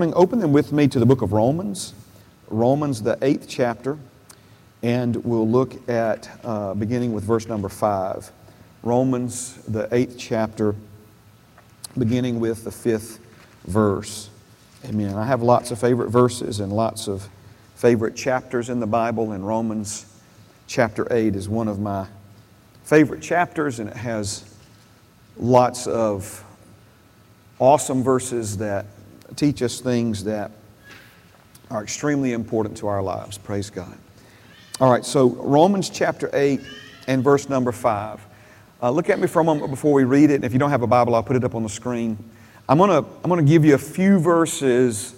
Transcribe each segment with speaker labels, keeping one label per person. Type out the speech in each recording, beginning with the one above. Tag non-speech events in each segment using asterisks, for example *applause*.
Speaker 1: Open them with me to the book of Romans, Romans, the eighth chapter, and we'll look at uh, beginning with verse number five. Romans, the eighth chapter, beginning with the fifth verse. Amen. I have lots of favorite verses and lots of favorite chapters in the Bible, and Romans chapter 8 is one of my favorite chapters, and it has lots of awesome verses that teach us things that are extremely important to our lives. Praise God. All right, so Romans chapter 8 and verse number 5. Uh, look at me for a moment before we read it. And if you don't have a Bible, I'll put it up on the screen. I'm going to I'm to give you a few verses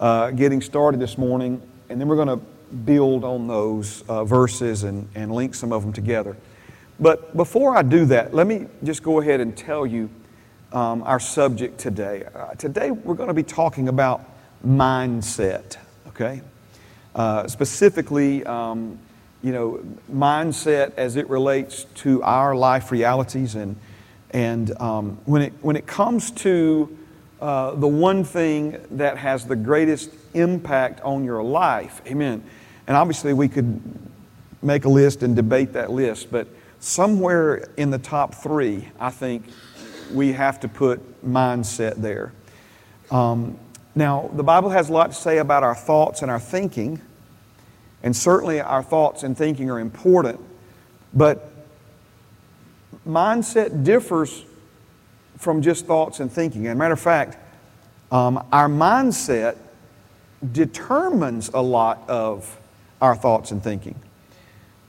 Speaker 1: uh, getting started this morning, and then we're going to build on those uh, verses and, and link some of them together. But before I do that, let me just go ahead and tell you um, our subject today. Uh, today we're going to be talking about mindset, okay? Uh, specifically, um, you know, mindset as it relates to our life realities. And, and um, when, it, when it comes to uh, the one thing that has the greatest impact on your life, amen. And obviously, we could make a list and debate that list, but somewhere in the top three, I think, we have to put mindset there. Um, now, the Bible has a lot to say about our thoughts and our thinking, and certainly our thoughts and thinking are important, but mindset differs from just thoughts and thinking. As a matter of fact, um, our mindset determines a lot of our thoughts and thinking.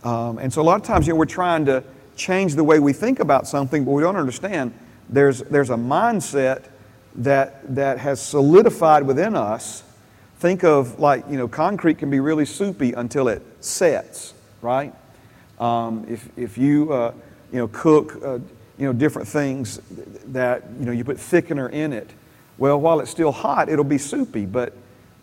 Speaker 1: Um, and so a lot of times, you know, we're trying to change the way we think about something, but we don't understand there's, there's a mindset that, that has solidified within us. Think of like, you know, concrete can be really soupy until it sets, right? Um, if, if you, uh, you know, cook, uh, you know, different things that, you know, you put thickener in it, well, while it's still hot, it'll be soupy, but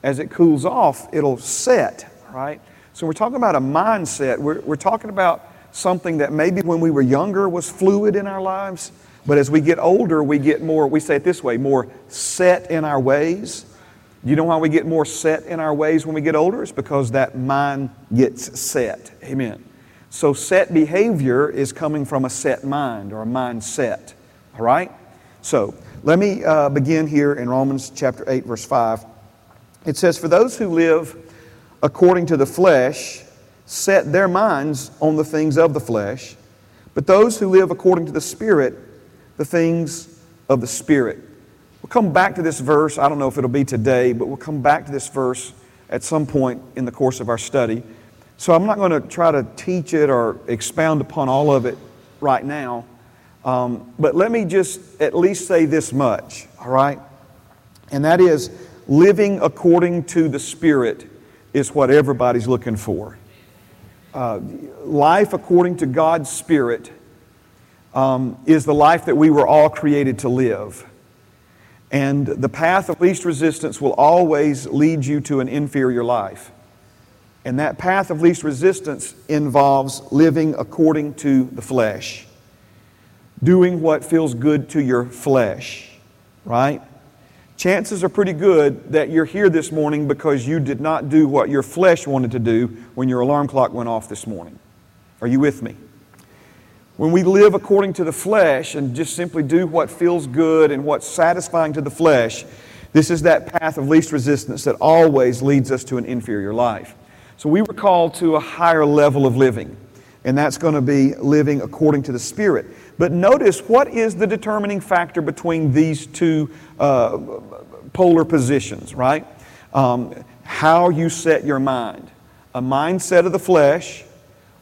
Speaker 1: as it cools off, it'll set, right? So we're talking about a mindset. We're, we're talking about something that maybe when we were younger was fluid in our lives, but as we get older, we get more, we say it this way, more set in our ways. You know why we get more set in our ways when we get older? It's because that mind gets set. Amen. So, set behavior is coming from a set mind or a mindset. All right? So, let me uh, begin here in Romans chapter 8, verse 5. It says, For those who live according to the flesh set their minds on the things of the flesh, but those who live according to the Spirit the things of the Spirit. We'll come back to this verse. I don't know if it'll be today, but we'll come back to this verse at some point in the course of our study. So I'm not going to try to teach it or expound upon all of it right now. Um, but let me just at least say this much, all right? And that is living according to the Spirit is what everybody's looking for. Uh, life according to God's Spirit um, is the life that we were all created to live. And the path of least resistance will always lead you to an inferior life. And that path of least resistance involves living according to the flesh, doing what feels good to your flesh, right? Chances are pretty good that you're here this morning because you did not do what your flesh wanted to do when your alarm clock went off this morning. Are you with me? When we live according to the flesh and just simply do what feels good and what's satisfying to the flesh, this is that path of least resistance that always leads us to an inferior life. So we were called to a higher level of living, and that's going to be living according to the Spirit. But notice what is the determining factor between these two uh, polar positions, right? Um, how you set your mind. A mindset of the flesh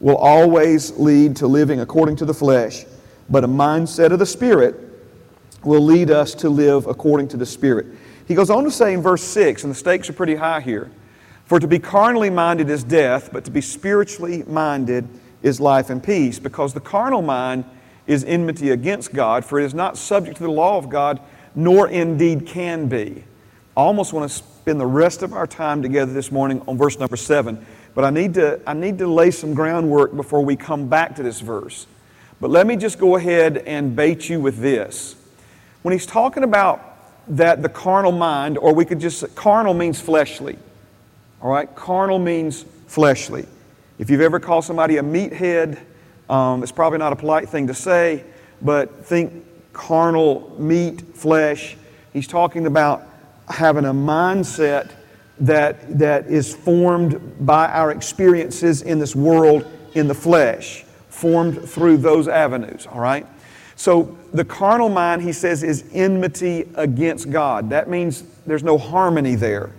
Speaker 1: will always lead to living according to the flesh, but a mindset of the Spirit will lead us to live according to the Spirit. He goes on to say in verse 6, and the stakes are pretty high here For to be carnally minded is death, but to be spiritually minded is life and peace, because the carnal mind is enmity against God, for it is not subject to the law of God, nor indeed can be. I almost want to spend the rest of our time together this morning on verse number 7 but I need, to, I need to lay some groundwork before we come back to this verse. But let me just go ahead and bait you with this. When he's talking about that the carnal mind, or we could just say carnal means fleshly. All right? Carnal means fleshly. If you've ever called somebody a meathead, um, it's probably not a polite thing to say, but think carnal meat, flesh. He's talking about having a mindset that, that is formed by our experiences in this world in the flesh, formed through those avenues, all right? So the carnal mind, he says, is enmity against God. That means there's no harmony there.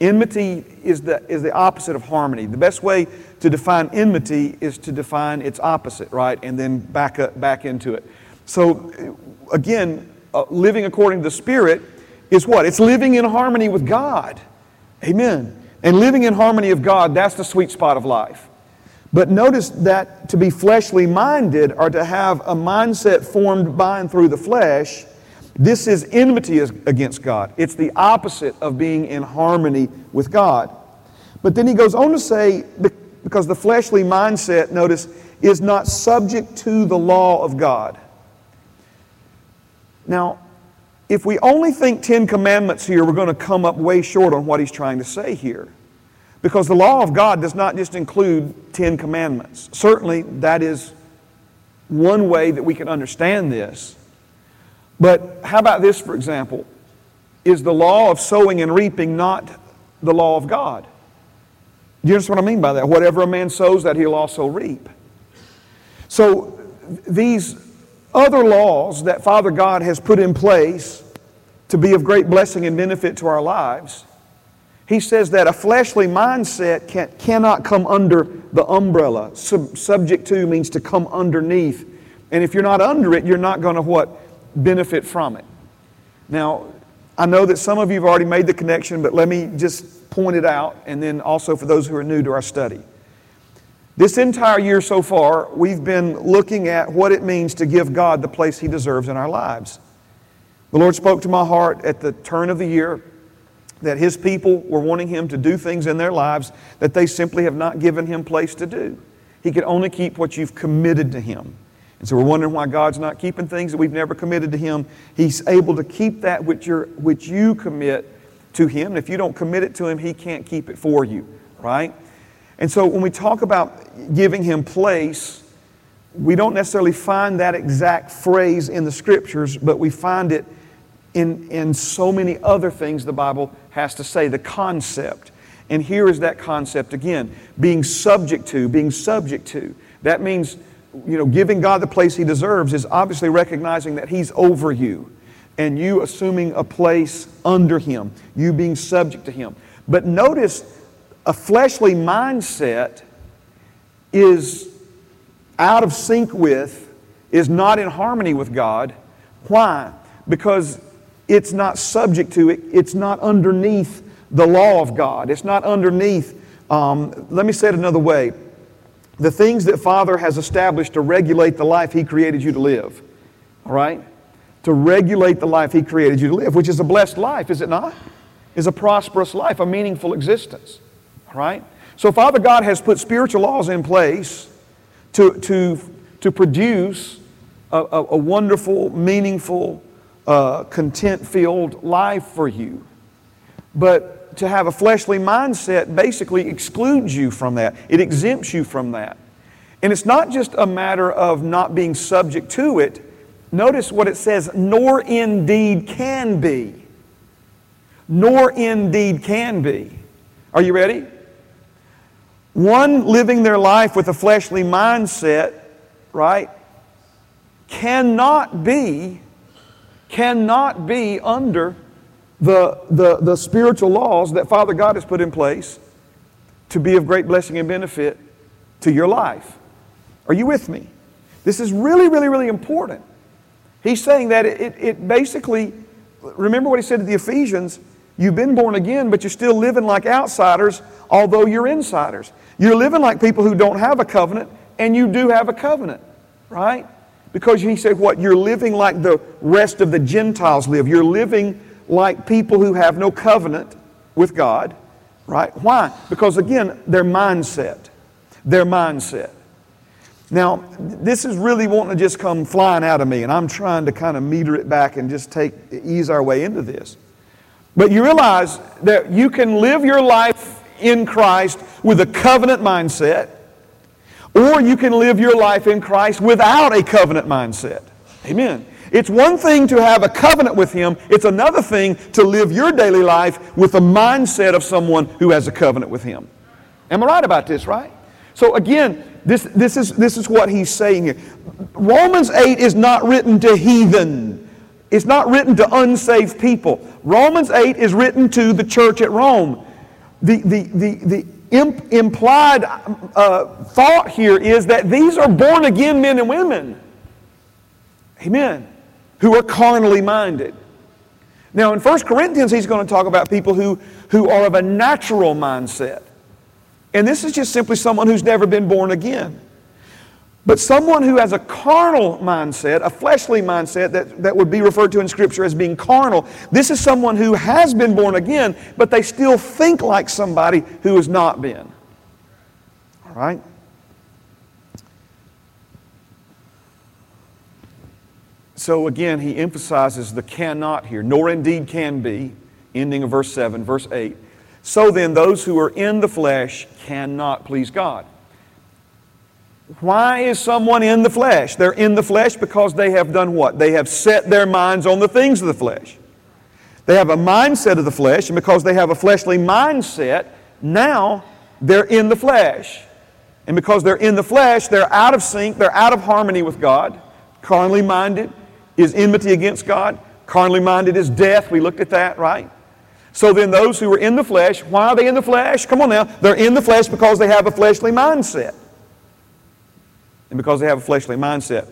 Speaker 1: Enmity is the, is the opposite of harmony. The best way to define enmity is to define its opposite, right? And then back, up, back into it. So, again, uh, living according to the Spirit is what? It's living in harmony with God. Amen. And living in harmony of God, that's the sweet spot of life. But notice that to be fleshly minded or to have a mindset formed by and through the flesh, this is enmity against God. It's the opposite of being in harmony with God. But then he goes on to say, because the fleshly mindset, notice, is not subject to the law of God. Now, if we only think Ten Commandments here, we're going to come up way short on what he's trying to say here. Because the law of God does not just include Ten Commandments. Certainly, that is one way that we can understand this. But how about this, for example? Is the law of sowing and reaping not the law of God? Do you understand what I mean by that? Whatever a man sows, that he'll also reap. So, these other laws that Father God has put in place to be of great blessing and benefit to our lives, he says that a fleshly mindset can, cannot come under the umbrella. Sub, subject to means to come underneath. And if you're not under it, you're not going to what? Benefit from it. Now, I know that some of you have already made the connection, but let me just point it out, and then also for those who are new to our study. This entire year so far, we've been looking at what it means to give God the place He deserves in our lives. The Lord spoke to my heart at the turn of the year that His people were wanting Him to do things in their lives that they simply have not given Him place to do. He can only keep what you've committed to Him. And so we're wondering why God's not keeping things that we've never committed to Him. He's able to keep that which, you're, which you commit to Him. And if you don't commit it to Him, He can't keep it for you, right? And so when we talk about giving Him place, we don't necessarily find that exact phrase in the scriptures, but we find it in, in so many other things the Bible has to say, the concept. And here is that concept again being subject to, being subject to. That means, you know, giving God the place He deserves is obviously recognizing that He's over you and you assuming a place under Him, you being subject to Him. But notice a fleshly mindset is out of sync with, is not in harmony with God. Why? Because it's not subject to it, it's not underneath the law of God. It's not underneath, um, let me say it another way the things that Father has established to regulate the life He created you to live. All right? To regulate the life He created you to live, which is a blessed life, is it not? Is a prosperous life, a meaningful existence. Right? So Father God has put spiritual laws in place to, to, to produce a, a, a wonderful, meaningful, uh, content filled life for you. But to have a fleshly mindset basically excludes you from that, it exempts you from that. And it's not just a matter of not being subject to it. Notice what it says, nor indeed can be. Nor indeed can be. Are you ready? One living their life with a fleshly mindset, right, cannot be cannot be under the, the, the spiritual laws that Father God has put in place to be of great blessing and benefit to your life. Are you with me? This is really, really, really important. He's saying that it, it basically, remember what he said to the Ephesians you've been born again, but you're still living like outsiders, although you're insiders. You're living like people who don't have a covenant, and you do have a covenant, right? Because he said, What? You're living like the rest of the Gentiles live. You're living like people who have no covenant with God, right? Why? Because again, their mindset. Their mindset. Now, this is really wanting to just come flying out of me, and I'm trying to kind of meter it back and just take ease our way into this. But you realize that you can live your life in Christ with a covenant mindset, or you can live your life in Christ without a covenant mindset. Amen. It's one thing to have a covenant with Him, it's another thing to live your daily life with the mindset of someone who has a covenant with Him. Am I right about this, right? So again, this, this, is, this is what he's saying here. Romans 8 is not written to heathen. It's not written to unsaved people. Romans 8 is written to the church at Rome. The, the, the, the imp, implied uh, thought here is that these are born again men and women. Amen. Who are carnally minded. Now, in 1 Corinthians, he's going to talk about people who, who are of a natural mindset. And this is just simply someone who's never been born again. But someone who has a carnal mindset, a fleshly mindset that, that would be referred to in Scripture as being carnal, this is someone who has been born again, but they still think like somebody who has not been. All right? So again, he emphasizes the cannot here, nor indeed can be, ending of verse 7, verse 8. So then, those who are in the flesh cannot please God. Why is someone in the flesh? They're in the flesh because they have done what? They have set their minds on the things of the flesh. They have a mindset of the flesh, and because they have a fleshly mindset, now they're in the flesh. And because they're in the flesh, they're out of sync, they're out of harmony with God. Carnally minded is enmity against God. Carnally minded is death. We looked at that, right? So then, those who are in the flesh, why are they in the flesh? Come on now. They're in the flesh because they have a fleshly mindset. And because they have a fleshly mindset,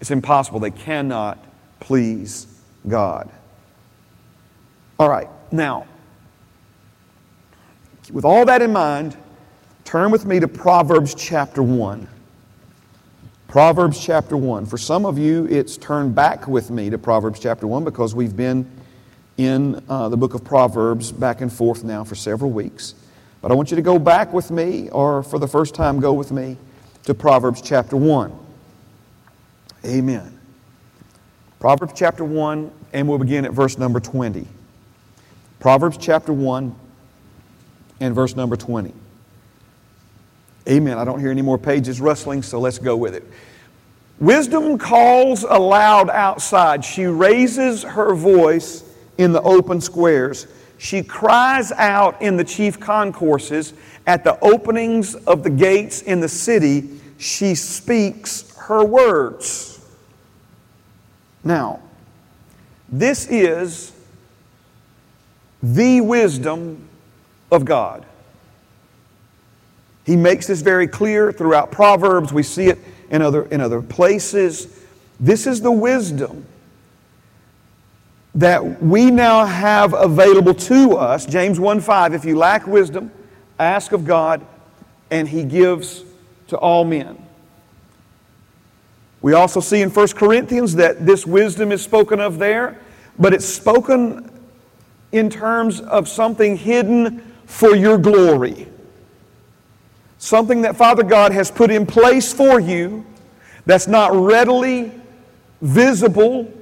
Speaker 1: it's impossible. They cannot please God. All right, now, with all that in mind, turn with me to Proverbs chapter 1. Proverbs chapter 1. For some of you, it's turn back with me to Proverbs chapter 1 because we've been in uh, the book of Proverbs back and forth now for several weeks. But I want you to go back with me, or for the first time, go with me to Proverbs chapter 1. Amen. Proverbs chapter 1, and we'll begin at verse number 20. Proverbs chapter 1 and verse number 20. Amen. I don't hear any more pages rustling, so let's go with it. Wisdom calls aloud outside. She raises her voice in the open squares. She cries out in the chief concourses. At the openings of the gates in the city, she speaks her words. Now, this is the wisdom of God. He makes this very clear throughout Proverbs. We see it in other, in other places. This is the wisdom that we now have available to us. James 1 5, if you lack wisdom, ask of God, and He gives to all men. We also see in 1 Corinthians that this wisdom is spoken of there, but it's spoken in terms of something hidden for your glory. Something that Father God has put in place for you that's not readily visible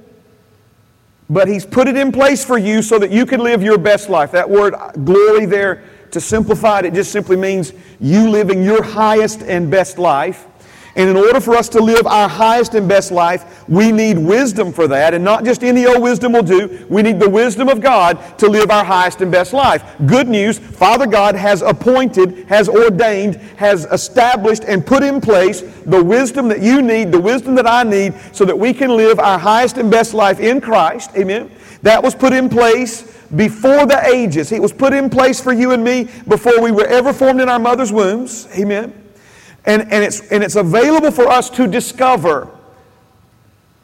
Speaker 1: but He's put it in place for you so that you can live your best life. That word uh, glory there, to simplify it, it just simply means you living your highest and best life. And in order for us to live our highest and best life, we need wisdom for that. And not just any old wisdom will do. We need the wisdom of God to live our highest and best life. Good news, Father God has appointed, has ordained, has established and put in place the wisdom that you need, the wisdom that I need, so that we can live our highest and best life in Christ. Amen. That was put in place before the ages. It was put in place for you and me before we were ever formed in our mother's wombs. Amen. And, and, it's, and it's available for us to discover.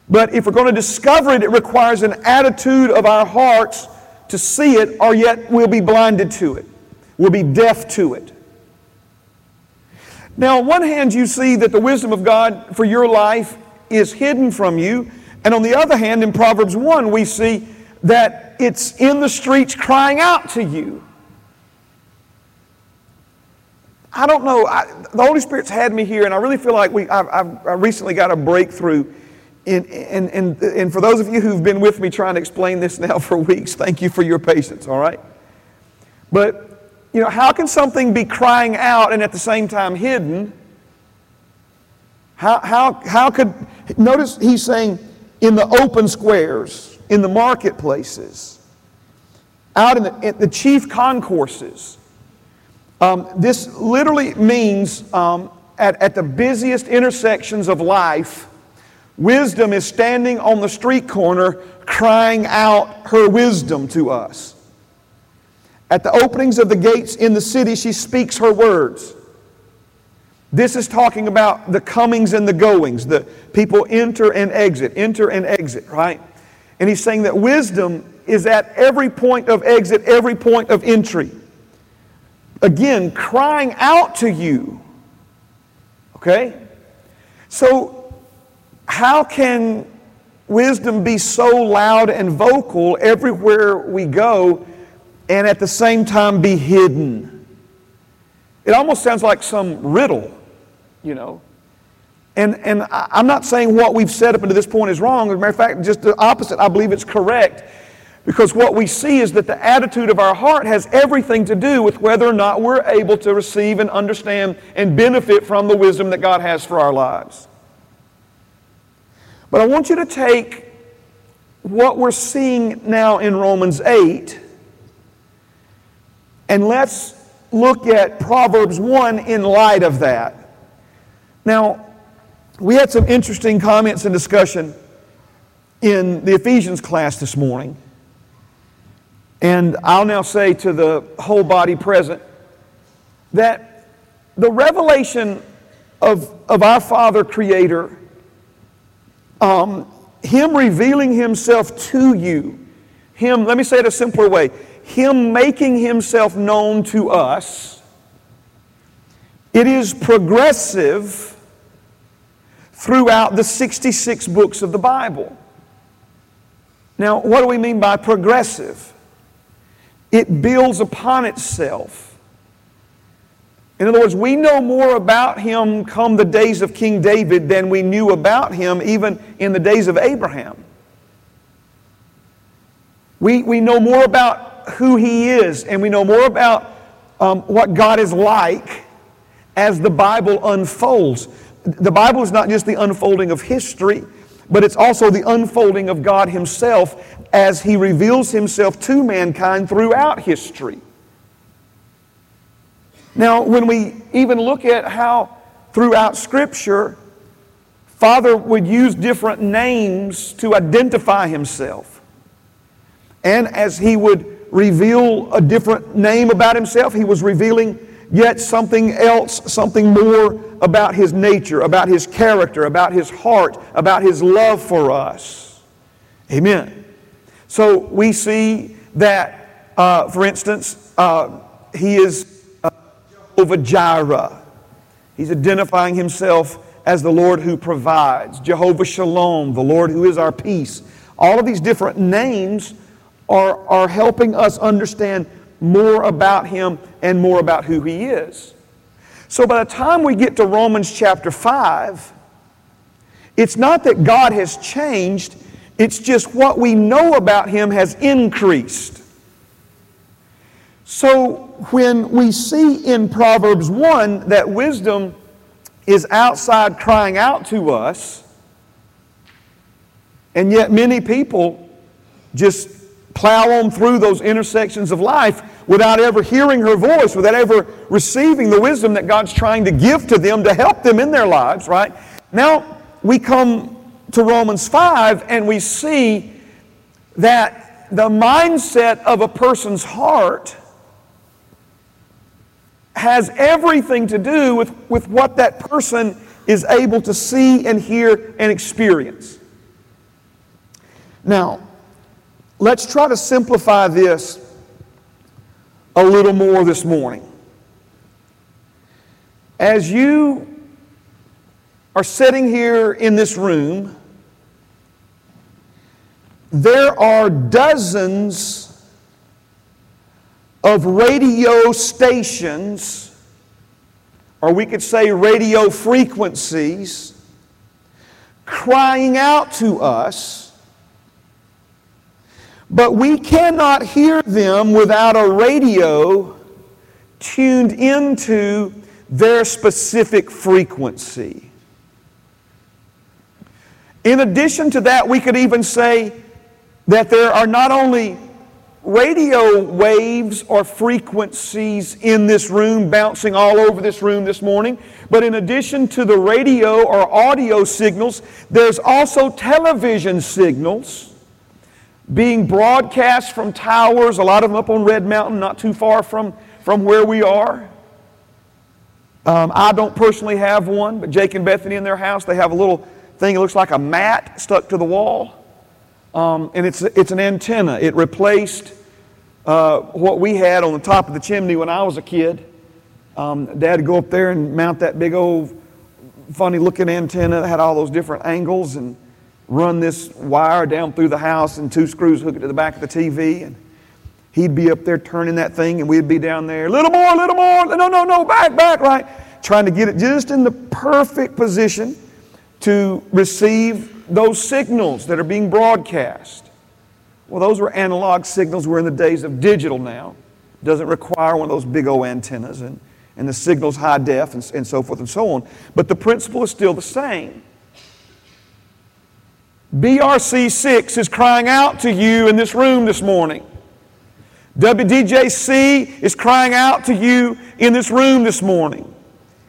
Speaker 1: But if we're going to discover it, it requires an attitude of our hearts to see it, or yet we'll be blinded to it. We'll be deaf to it. Now, on one hand, you see that the wisdom of God for your life is hidden from you. And on the other hand, in Proverbs 1, we see that it's in the streets crying out to you. I don't know. I, the Holy Spirit's had me here, and I really feel like we, I've, I've I recently got a breakthrough. In, and, and, and for those of you who've been with me trying to explain this now *laughs* for weeks, thank you for your patience, all right? But, you know, how can something be crying out and at the same time hidden? How, how, how could, notice he's saying in the open squares, in the marketplaces, out in the, in the chief concourses. Um, this literally means um, at, at the busiest intersections of life, wisdom is standing on the street corner crying out her wisdom to us. At the openings of the gates in the city, she speaks her words. This is talking about the comings and the goings, the people enter and exit, enter and exit, right? And he's saying that wisdom is at every point of exit, every point of entry. Again, crying out to you. Okay? So, how can wisdom be so loud and vocal everywhere we go and at the same time be hidden? It almost sounds like some riddle, you know. And, and I'm not saying what we've said up until this point is wrong. As a matter of fact, just the opposite. I believe it's correct. Because what we see is that the attitude of our heart has everything to do with whether or not we're able to receive and understand and benefit from the wisdom that God has for our lives. But I want you to take what we're seeing now in Romans 8 and let's look at Proverbs 1 in light of that. Now, we had some interesting comments and discussion in the Ephesians class this morning. And I'll now say to the whole body present that the revelation of, of our Father Creator, um, Him revealing Himself to you, Him, let me say it a simpler way, Him making Himself known to us, it is progressive throughout the 66 books of the Bible. Now, what do we mean by progressive? It builds upon itself. In other words, we know more about him come the days of King David than we knew about him even in the days of Abraham. We, we know more about who he is and we know more about um, what God is like as the Bible unfolds. The Bible is not just the unfolding of history, but it's also the unfolding of God Himself as He reveals Himself to mankind throughout history. Now, when we even look at how throughout Scripture, Father would use different names to identify Himself. And as He would reveal a different name about Himself, He was revealing yet something else, something more about His nature, about His character, about His heart, about His love for us. Amen. So we see that, uh, for instance, uh, He is uh, Jehovah Jireh. He's identifying Himself as the Lord who provides. Jehovah Shalom, the Lord who is our peace. All of these different names are, are helping us understand more about him and more about who he is. So by the time we get to Romans chapter 5, it's not that God has changed, it's just what we know about him has increased. So when we see in Proverbs 1 that wisdom is outside crying out to us, and yet many people just plow on through those intersections of life without ever hearing her voice, without ever receiving the wisdom that God's trying to give to them to help them in their lives, right? Now we come to Romans 5 and we see that the mindset of a person's heart has everything to do with, with what that person is able to see and hear and experience. Now, let's try to simplify this a little more this morning. As you are sitting here in this room, there are dozens of radio stations or we could say radio frequencies, crying out to us, but we cannot hear them without a radio tuned into their specific frequency. In addition to that, we could even say that there are not only radio waves or frequencies in this room bouncing all over this room this morning, but in addition to the radio or audio signals, there's also television signals being broadcast from towers, a lot of them up on Red Mountain, not too far from, from where we are. Um, I don't personally have one, but Jake and Bethany in their house, they have a little thing that looks like a mat stuck to the wall. Um, and it's, it's an antenna. It replaced uh, what we had on the top of the chimney when I was a kid. Um, Dad would go up there and mount that big old funny looking antenna that had all those different angles and run this wire down through the house and two screws hook it to the back of the TV. And he'd be up there turning that thing and we'd be down there, little more, little more, no, no, no, back, back, right? Trying to get it just in the perfect position to receive those signals that are being broadcast. Well, those were analog signals. We're in the days of digital now. Doesn't require one of those big old antennas, and, and the signal's high def, and, and so forth and so on. But the principle is still the same. BRC6 is crying out to you in this room this morning. WDJC is crying out to you in this room this morning.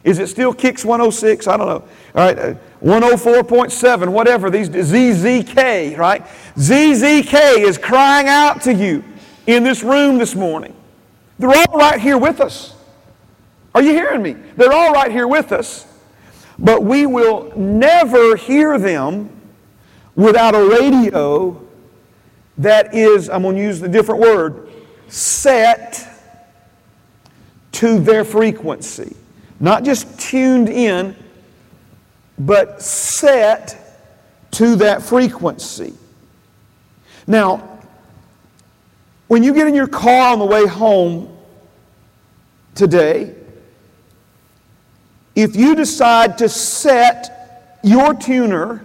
Speaker 1: Is it still Kicks 106? I don't know. All right. Uh, 104.7, whatever, these ZZK, right? ZZK is crying out to you in this room this morning. They're all right here with us. Are you hearing me? They're all right here with us, but we will never hear them without a radio that is, I'm going to use a different word, set to their frequency. Not just tuned in, but set to that frequency. Now, when you get in your car on the way home today, if you decide to set your tuner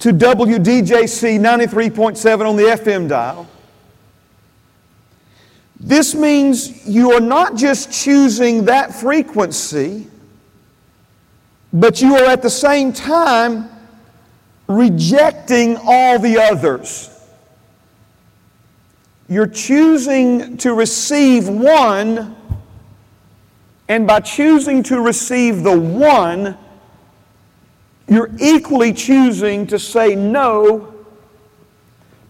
Speaker 1: to WDJC 93.7 on the FM dial, this means you are not just choosing that frequency but you are at the same time rejecting all the others. You're choosing to receive one, and by choosing to receive the one, you're equally choosing to say no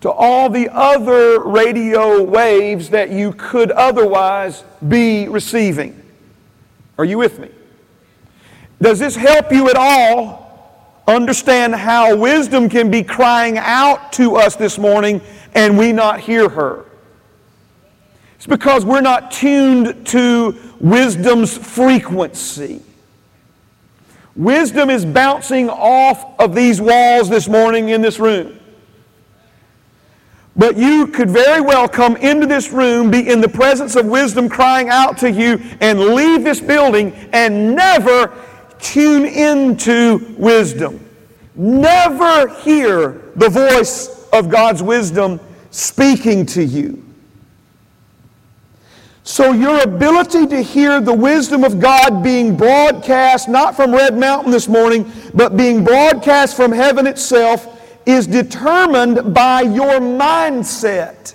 Speaker 1: to all the other radio waves that you could otherwise be receiving. Are you with me? Does this help you at all understand how wisdom can be crying out to us this morning and we not hear her? It's because we're not tuned to wisdom's frequency. Wisdom is bouncing off of these walls this morning in this room. But you could very well come into this room, be in the presence of wisdom crying out to you, and leave this building and never tune into wisdom. Never hear the voice of God's wisdom speaking to you. So, your ability to hear the wisdom of God being broadcast, not from Red Mountain this morning, but being broadcast from heaven itself, is determined by your mindset.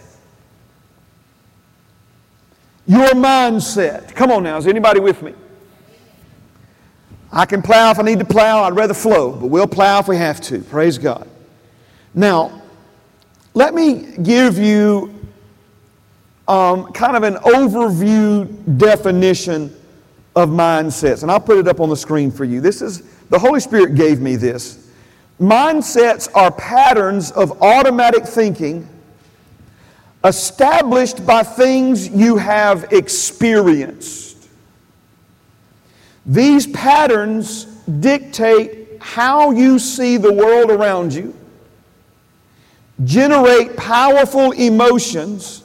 Speaker 1: Your mindset. Come on now, is anybody with me? I can plow if I need to plow. I'd rather flow, but we'll plow if we have to. Praise God. Now, let me give you um, kind of an overview definition of mindsets, and I'll put it up on the screen for you. This is the Holy Spirit gave me this. Mindsets are patterns of automatic thinking established by things you have experienced. These patterns dictate how you see the world around you, generate powerful emotions,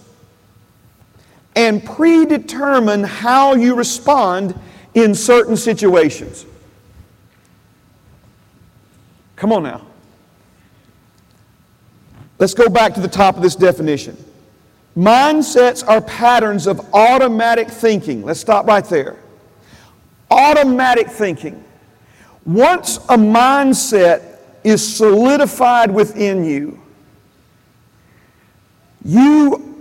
Speaker 1: and predetermine how you respond in certain situations. Come on now. Let's go back to the top of this definition. Mindsets are patterns of automatic thinking. Let's stop right there. Automatic thinking. Once a mindset is solidified within you, you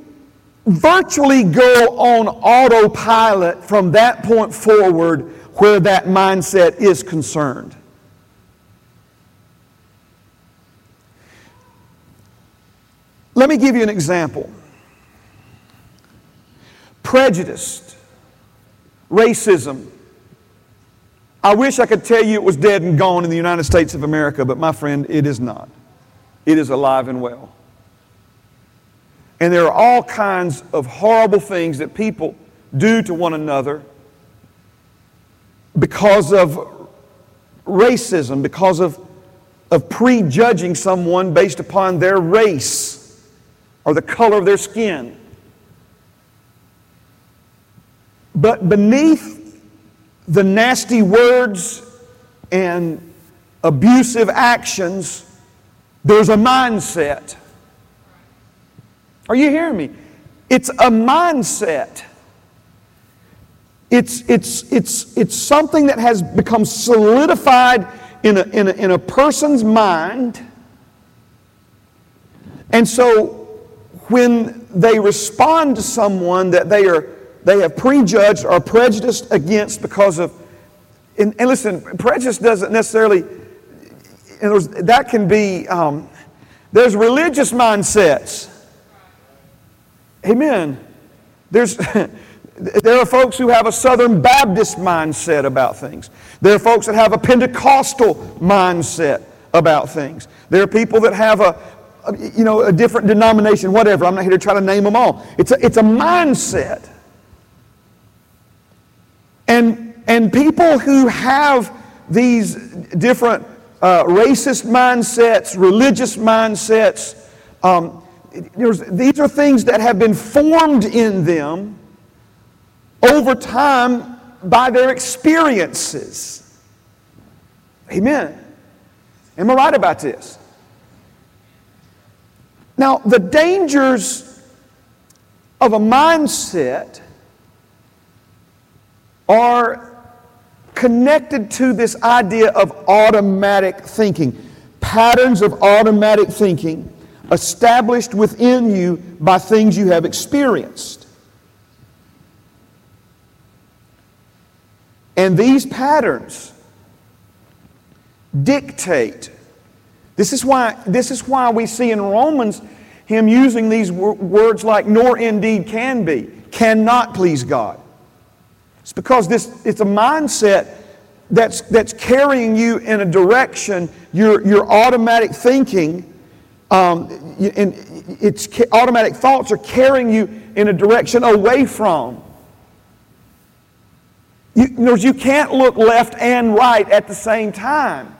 Speaker 1: virtually go on autopilot from that point forward where that mindset is concerned. Let me give you an example. Prejudice, racism. I wish I could tell you it was dead and gone in the United States of America, but my friend, it is not. It is alive and well. And there are all kinds of horrible things that people do to one another because of racism, because of, of prejudging someone based upon their race or the color of their skin. But beneath the nasty words and abusive actions, there's a mindset. Are you hearing me? It's a mindset. It's, it's, it's, it's something that has become solidified in a, in, a, in a person's mind. And so when they respond to someone that they are they have prejudged or prejudiced against because of and, and listen prejudice doesn't necessarily that can be um, there's religious mindsets amen there's *laughs* there are folks who have a southern baptist mindset about things there are folks that have a pentecostal mindset about things there are people that have a, you know, a different denomination, whatever. I'm not here to try to name them all. It's a, it's a mindset. And, and people who have these different uh, racist mindsets, religious mindsets, um, these are things that have been formed in them over time by their experiences. Amen. Am I right about this? Now, the dangers of a mindset are connected to this idea of automatic thinking, patterns of automatic thinking established within you by things you have experienced. And these patterns dictate this is why, this is why we see in Romans him using these words like nor indeed can be, cannot please God. It's because this, it's a mindset that's, that's carrying you in a direction, your, your automatic thinking, um, and it's automatic thoughts are carrying you in a direction away from. You, you, know, you can't look left and right at the same time.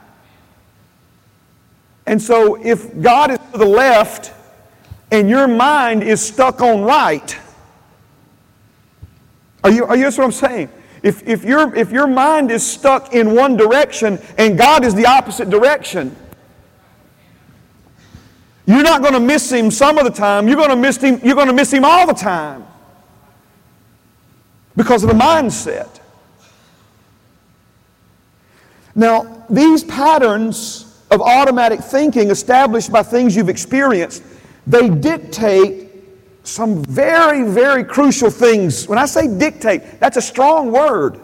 Speaker 1: And so if God is to the left and your mind is stuck on right, are you, are you what I'm saying? If, if, your, if your mind is stuck in one direction and God is the opposite direction, you're not going to miss him some of the time. You're going to miss him, you're going to miss him all the time because of the mindset. Now, these patterns of automatic thinking established by things you've experienced, they dictate some very, very crucial things. When I say dictate, that's a strong word.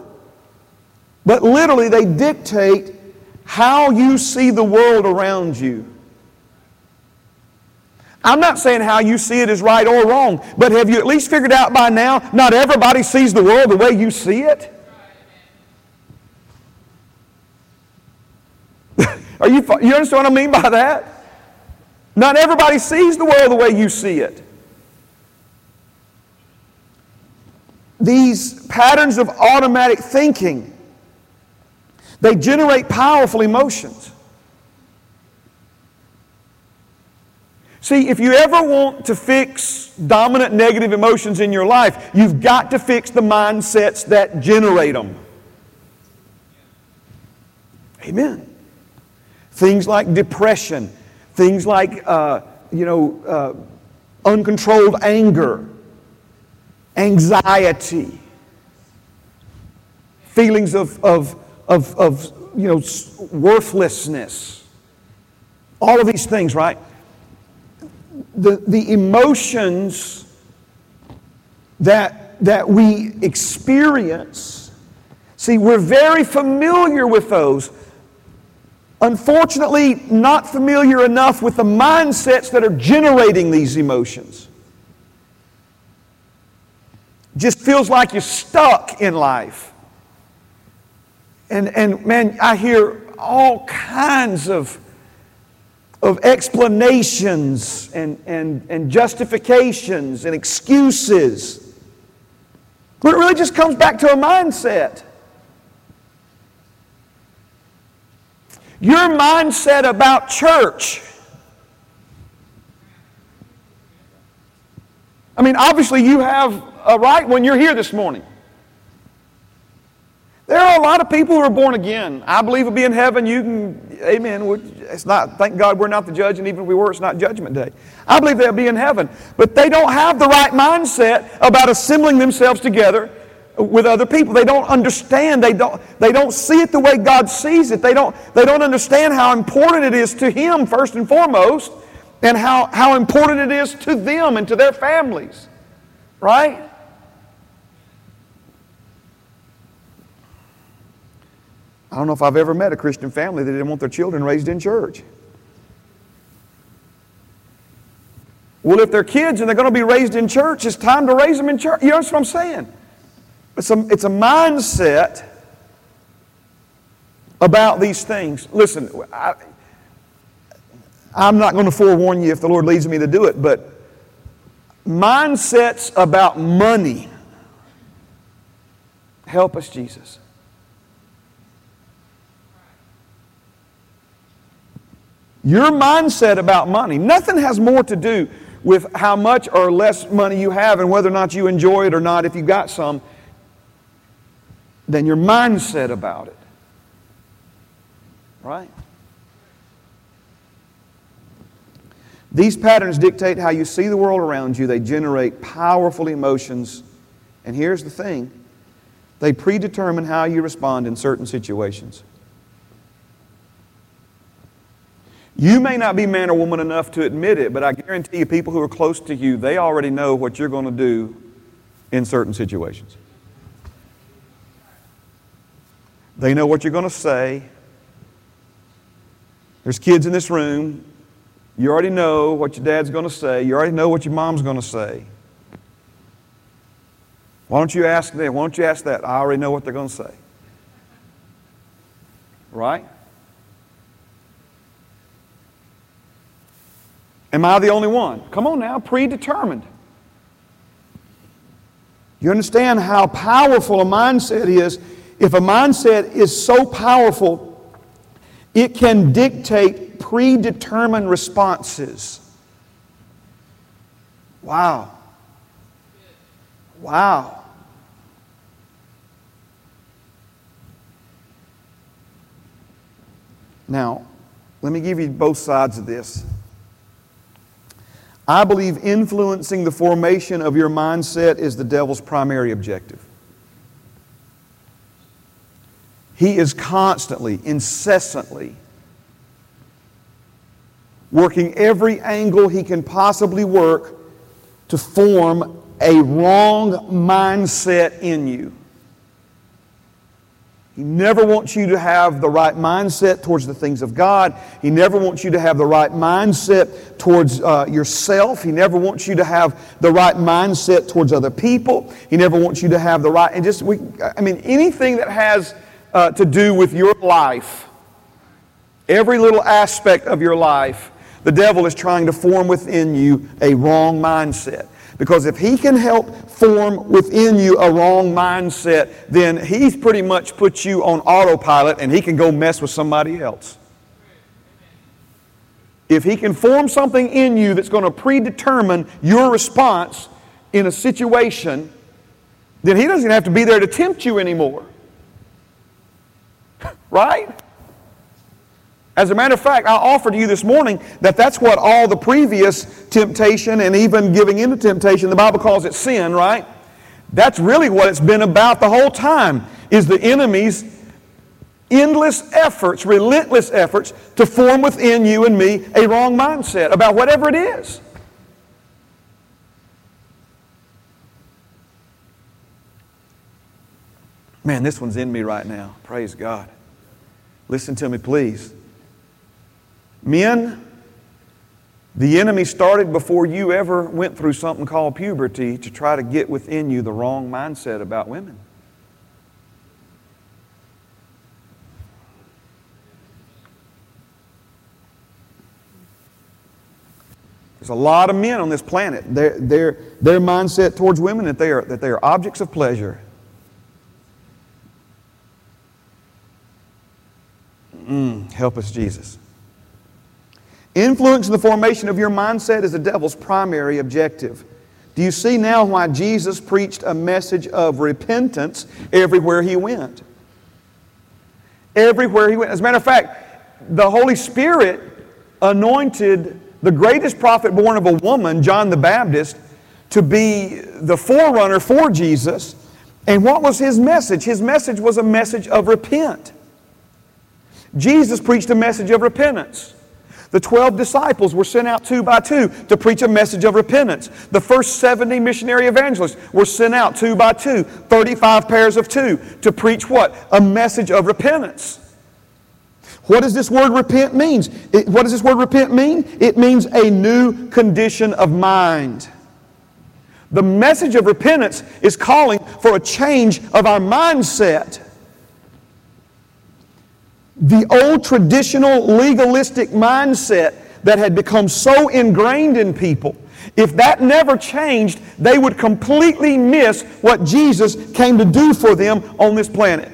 Speaker 1: But literally, they dictate how you see the world around you. I'm not saying how you see it is right or wrong, but have you at least figured out by now not everybody sees the world the way you see it? *laughs* Are you, you understand what I mean by that? Not everybody sees the world the way you see it. These patterns of automatic thinking, they generate powerful emotions. See, if you ever want to fix dominant negative emotions in your life, you've got to fix the mindsets that generate them. Amen. Things like depression, things like, uh, you know, uh, uncontrolled anger, anxiety, feelings of, of, of, of you know, worthlessness. All of these things, right? The, the emotions that, that we experience, see, we're very familiar with those. Unfortunately, not familiar enough with the mindsets that are generating these emotions. Just feels like you're stuck in life. And, and man, I hear all kinds of, of explanations and, and, and justifications and excuses. But it really just comes back to a mindset. Your mindset about church. I mean, obviously, you have a right when you're here this morning. There are a lot of people who are born again. I believe will be in heaven. You can, amen. It's not, thank God we're not the judge, and even if we were, it's not judgment day. I believe they'll be in heaven. But they don't have the right mindset about assembling themselves together with other people. They don't understand. They don't, they don't see it the way God sees it. They don't, they don't understand how important it is to Him, first and foremost, and how, how important it is to them and to their families. Right? I don't know if I've ever met a Christian family that didn't want their children raised in church. Well, if they're kids and they're going to be raised in church, it's time to raise them in church. You know what I'm saying? It's a, it's a mindset about these things. Listen, I, I'm not going to forewarn you if the Lord leads me to do it, but mindsets about money help us, Jesus. Your mindset about money, nothing has more to do with how much or less money you have and whether or not you enjoy it or not if you got some than your mindset about it. Right? These patterns dictate how you see the world around you. They generate powerful emotions. And here's the thing they predetermine how you respond in certain situations. You may not be man or woman enough to admit it, but I guarantee you, people who are close to you, they already know what you're going to do in certain situations. They know what you're going to say. There's kids in this room. You already know what your dad's going to say. You already know what your mom's going to say. Why don't you ask them? Why don't you ask that? I already know what they're going to say. Right? Am I the only one? Come on now, predetermined. You understand how powerful a mindset is? If a mindset is so powerful, it can dictate predetermined responses. Wow. Wow. Now, let me give you both sides of this. I believe influencing the formation of your mindset is the devil's primary objective. He is constantly, incessantly working every angle he can possibly work to form a wrong mindset in you. He never wants you to have the right mindset towards the things of God. He never wants you to have the right mindset towards uh, yourself. He never wants you to have the right mindset towards other people. He never wants you to have the right, and just, we, I mean, anything that has uh, to do with your life, every little aspect of your life, the devil is trying to form within you a wrong mindset. Because if he can help form within you a wrong mindset, then he's pretty much put you on autopilot and he can go mess with somebody else. If he can form something in you that's going to predetermine your response in a situation, then he doesn't have to be there to tempt you anymore. *laughs* right? As a matter of fact, I offered to you this morning that that's what all the previous temptation and even giving into temptation, the Bible calls it sin, right? That's really what it's been about the whole time, is the enemy's endless efforts, relentless efforts to form within you and me a wrong mindset about whatever it is. Man, this one's in me right now. Praise God. Listen to me, please. Men, the enemy started before you ever went through something called puberty to try to get within you the wrong mindset about women. There's a lot of men on this planet. Their, their, their mindset towards women that they, are, that they are objects of pleasure. Mm, help us, Jesus. Influence in the formation of your mindset is the devil's primary objective. Do you see now why Jesus preached a message of repentance everywhere he went? Everywhere he went. As a matter of fact, the Holy Spirit anointed the greatest prophet born of a woman, John the Baptist, to be the forerunner for Jesus. And what was his message? His message was a message of repent. Jesus preached a message of repentance. The 12 disciples were sent out two by two to preach a message of repentance. The first 70 missionary evangelists were sent out two by two, 35 pairs of two, to preach what? A message of repentance. What does this word repent means? What does this word repent mean? It means a new condition of mind. The message of repentance is calling for a change of our mindset. The old traditional legalistic mindset that had become so ingrained in people, if that never changed, they would completely miss what Jesus came to do for them on this planet.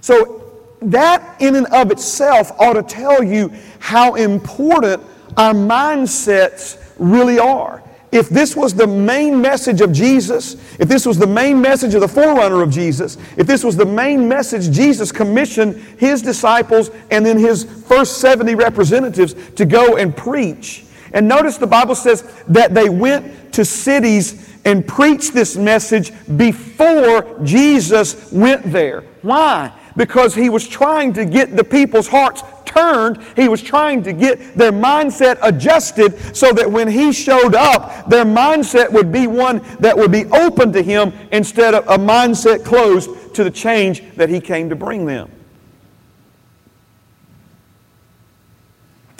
Speaker 1: So, that in and of itself ought to tell you how important our mindsets really are if this was the main message of Jesus, if this was the main message of the forerunner of Jesus, if this was the main message Jesus commissioned his disciples and then his first 70 representatives to go and preach. And notice the Bible says that they went to cities and preached this message before Jesus went there. Why? Because he was trying to get the people's hearts turned. He was trying to get their mindset adjusted so that when he showed up, their mindset would be one that would be open to him instead of a mindset closed to the change that he came to bring them.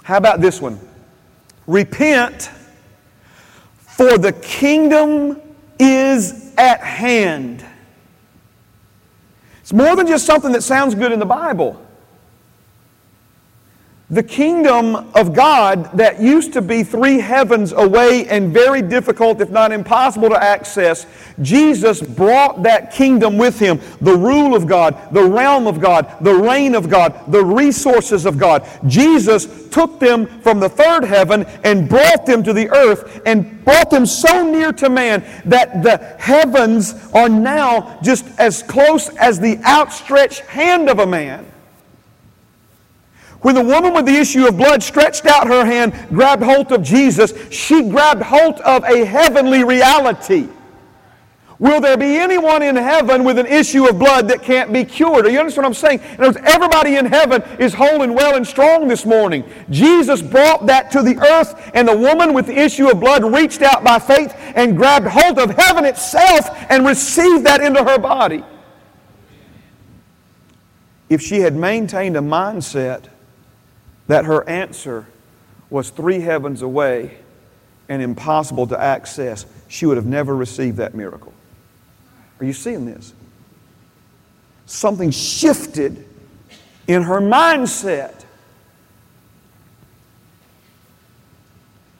Speaker 1: How about this one? Repent, for the kingdom is at hand. It's more than just something that sounds good in the Bible. The kingdom of God that used to be three heavens away and very difficult, if not impossible to access, Jesus brought that kingdom with him. The rule of God, the realm of God, the reign of God, the resources of God. Jesus took them from the third heaven and brought them to the earth and brought them so near to man that the heavens are now just as close as the outstretched hand of a man. When the woman with the issue of blood stretched out her hand, grabbed hold of Jesus, she grabbed hold of a heavenly reality. Will there be anyone in heaven with an issue of blood that can't be cured? Do you understand what I'm saying? In other words, everybody in heaven is whole and well and strong this morning. Jesus brought that to the earth, and the woman with the issue of blood reached out by faith and grabbed hold of heaven itself and received that into her body. If she had maintained a mindset that her answer was three heavens away and impossible to access, she would have never received that miracle. Are you seeing this? Something shifted in her mindset.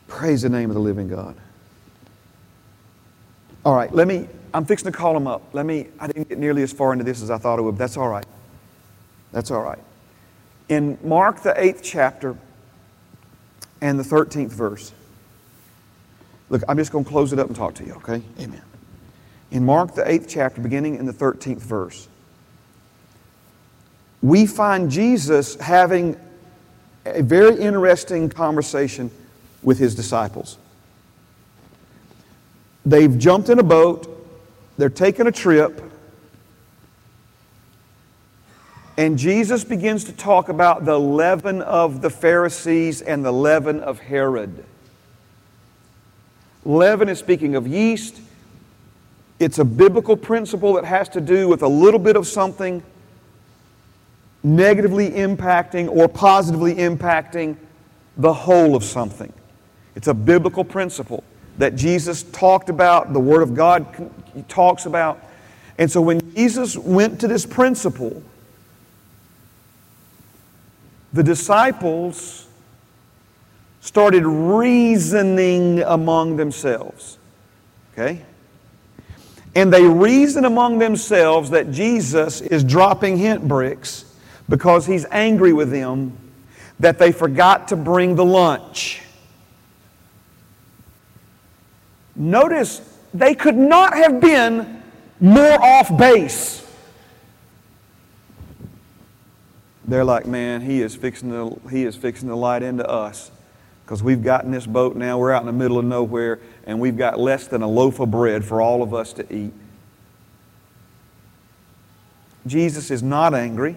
Speaker 1: Praise the name of the living God. All right, let me, I'm fixing to call them up. Let me, I didn't get nearly as far into this as I thought I would, that's all right. That's all right in Mark, the eighth chapter, and the 13th verse. Look, I'm just going to close it up and talk to you, okay? Amen. In Mark, the eighth chapter, beginning in the 13th verse, we find Jesus having a very interesting conversation with his disciples. They've jumped in a boat, they're taking a trip, and Jesus begins to talk about the leaven of the Pharisees and the leaven of Herod. Leaven is speaking of yeast. It's a biblical principle that has to do with a little bit of something negatively impacting or positively impacting the whole of something. It's a biblical principle that Jesus talked about, the Word of God talks about. And so when Jesus went to this principle, the disciples started reasoning among themselves. Okay? And they reason among themselves that Jesus is dropping hint bricks because he's angry with them that they forgot to bring the lunch. Notice they could not have been more off base. They're like, man, he is fixing to, he is fixing to light into us because we've gotten this boat now. We're out in the middle of nowhere and we've got less than a loaf of bread for all of us to eat. Jesus is not angry.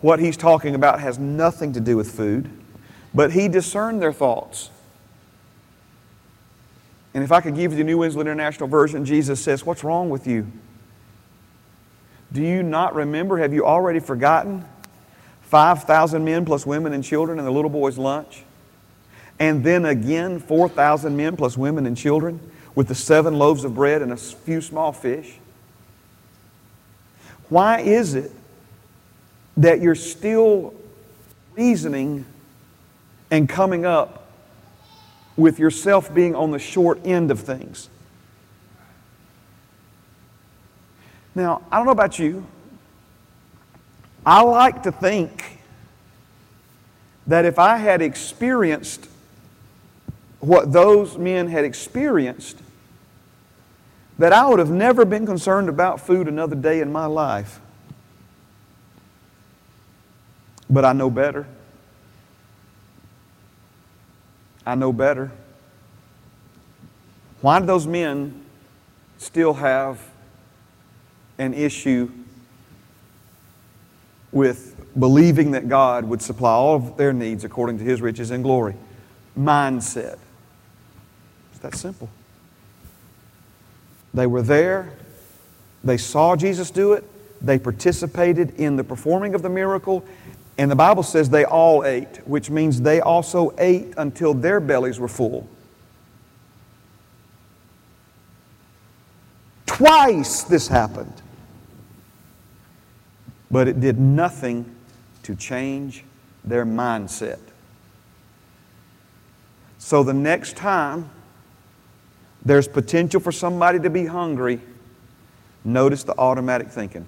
Speaker 1: What he's talking about has nothing to do with food, but he discerned their thoughts. And if I could give you the New Winslow International Version, Jesus says, What's wrong with you? Do you not remember? Have you already forgotten? 5,000 men plus women and children and the little boy's lunch. And then again, 4,000 men plus women and children with the seven loaves of bread and a few small fish. Why is it that you're still reasoning and coming up with yourself being on the short end of things? Now, I don't know about you, I like to think that if I had experienced what those men had experienced, that I would have never been concerned about food another day in my life. But I know better. I know better. Why do those men still have an issue with believing that God would supply all of their needs according to His riches and glory. Mindset. It's that simple. They were there, they saw Jesus do it, they participated in the performing of the miracle, and the Bible says they all ate, which means they also ate until their bellies were full. Twice this happened but it did nothing to change their mindset. So the next time there's potential for somebody to be hungry, notice the automatic thinking.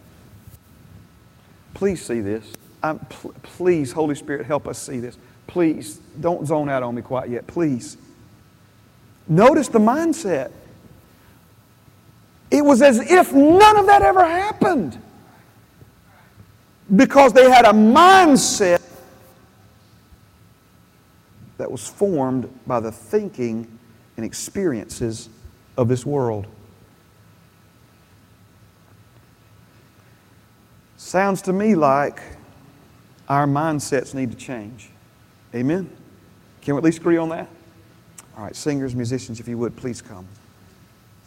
Speaker 1: Please see this. Pl- please, Holy Spirit, help us see this. Please, don't zone out on me quite yet. Please. Notice the mindset. It was as if none of that ever happened because they had a mindset that was formed by the thinking and experiences of this world. Sounds to me like our mindsets need to change. Amen? Can we at least agree on that? All right, singers, musicians, if you would, please come.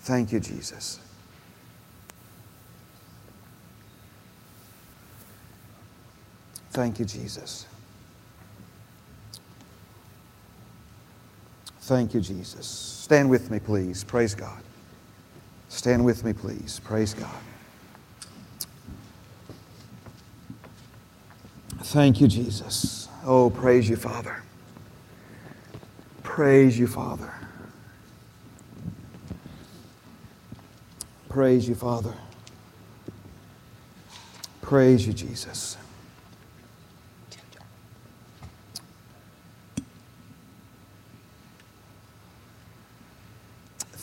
Speaker 1: Thank you, Jesus. Thank you, Jesus. Thank you, Jesus. Stand with me, please. Praise God. Stand with me, please. Praise God. Thank you, Jesus. Oh, praise you, Father. Praise you, Father. Praise you, Father. Praise you, Jesus.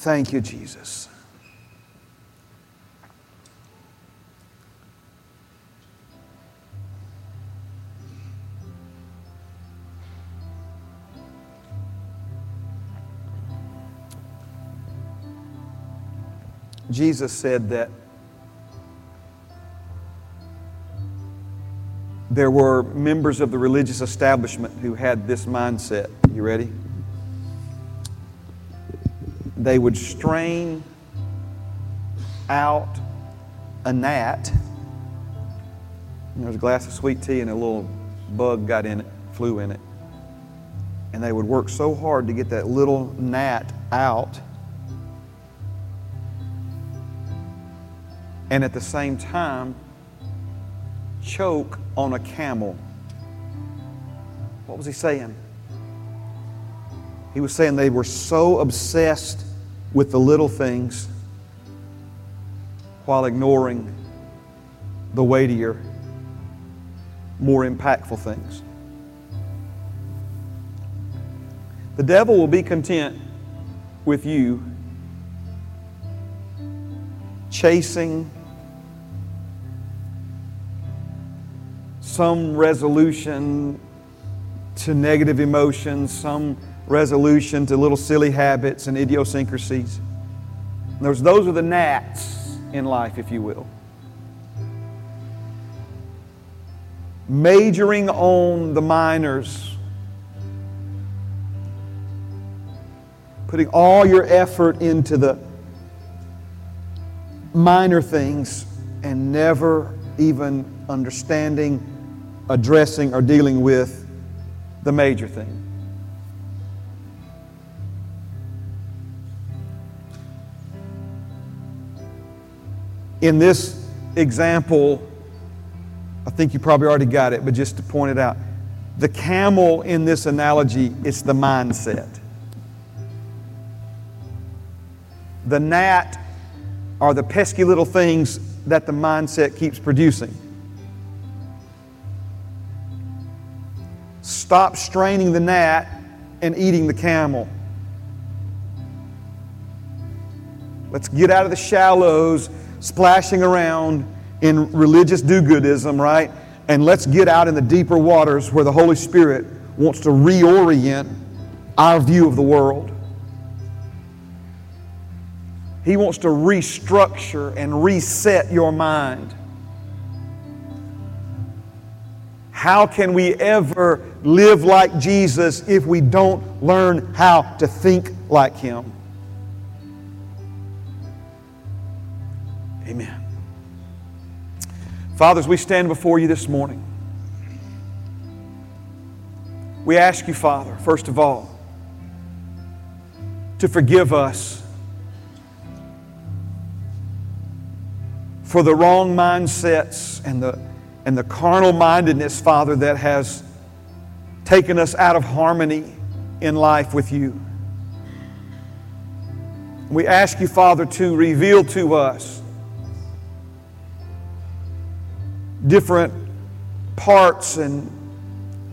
Speaker 1: Thank you, Jesus. Jesus said that there were members of the religious establishment who had this mindset. You ready? They would strain out a gnat. There was a glass of sweet tea and a little bug got in it, flew in it. And they would work so hard to get that little gnat out. And at the same time, choke on a camel. What was he saying? He was saying they were so obsessed with the little things while ignoring the weightier, more impactful things. The devil will be content with you chasing some resolution to negative emotions, some resolution to little silly habits and idiosyncrasies. Those, those are the gnats in life, if you will. Majoring on the minors, putting all your effort into the minor things and never even understanding addressing or dealing with the major thing. In this example, I think you probably already got it, but just to point it out, the camel in this analogy is the mindset. The gnat are the pesky little things that the mindset keeps producing. Stop straining the gnat and eating the camel. Let's get out of the shallows, splashing around in religious do goodism, right? And let's get out in the deeper waters where the Holy Spirit wants to reorient our view of the world. He wants to restructure and reset your mind. How can we ever live like Jesus if we don't learn how to think like Him? Amen. Fathers, we stand before you this morning. We ask you, Father, first of all, to forgive us for the wrong mindsets and the and the carnal mindedness, Father, that has taken us out of harmony in life with you. We ask you, Father, to reveal to us different parts and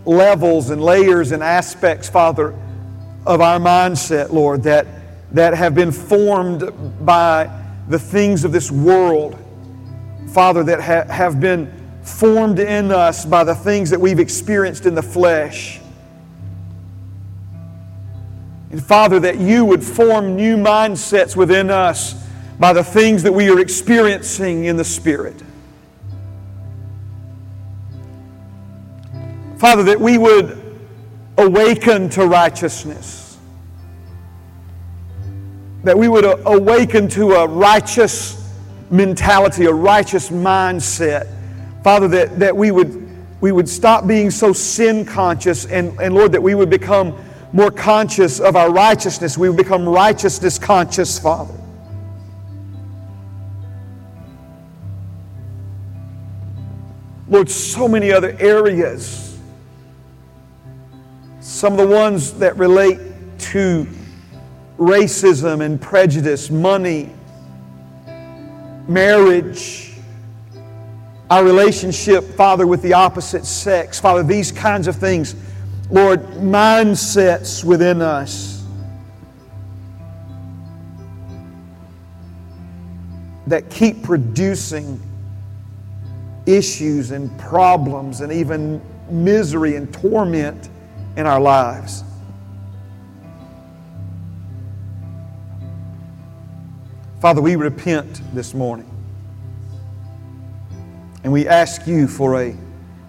Speaker 1: levels and layers and aspects, Father, of our mindset, Lord, that, that have been formed by the things of this world, Father, that ha- have been formed in us by the things that we've experienced in the flesh. And Father, that you would form new mindsets within us by the things that we are experiencing in the Spirit. Father, that we would awaken to righteousness. That we would uh, awaken to a righteous mentality, a righteous mindset Father, that, that we, would, we would stop being so sin conscious, and, and Lord, that we would become more conscious of our righteousness. We would become righteousness conscious, Father. Lord, so many other areas. Some of the ones that relate to racism and prejudice, money, marriage our relationship, Father, with the opposite sex. Father, these kinds of things, Lord, mindsets within us that keep producing issues and problems and even misery and torment in our lives. Father, we repent this morning. And we ask you for a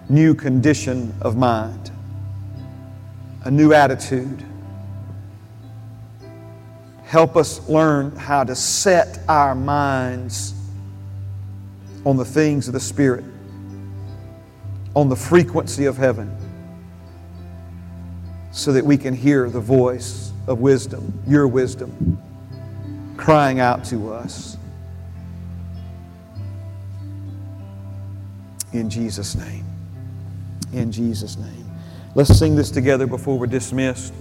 Speaker 1: new condition of mind, a new attitude. Help us learn how to set our minds on the things of the Spirit, on the frequency of heaven, so that we can hear the voice of wisdom, your wisdom, crying out to us. In Jesus' name. In Jesus' name. Let's sing this together before we're dismissed.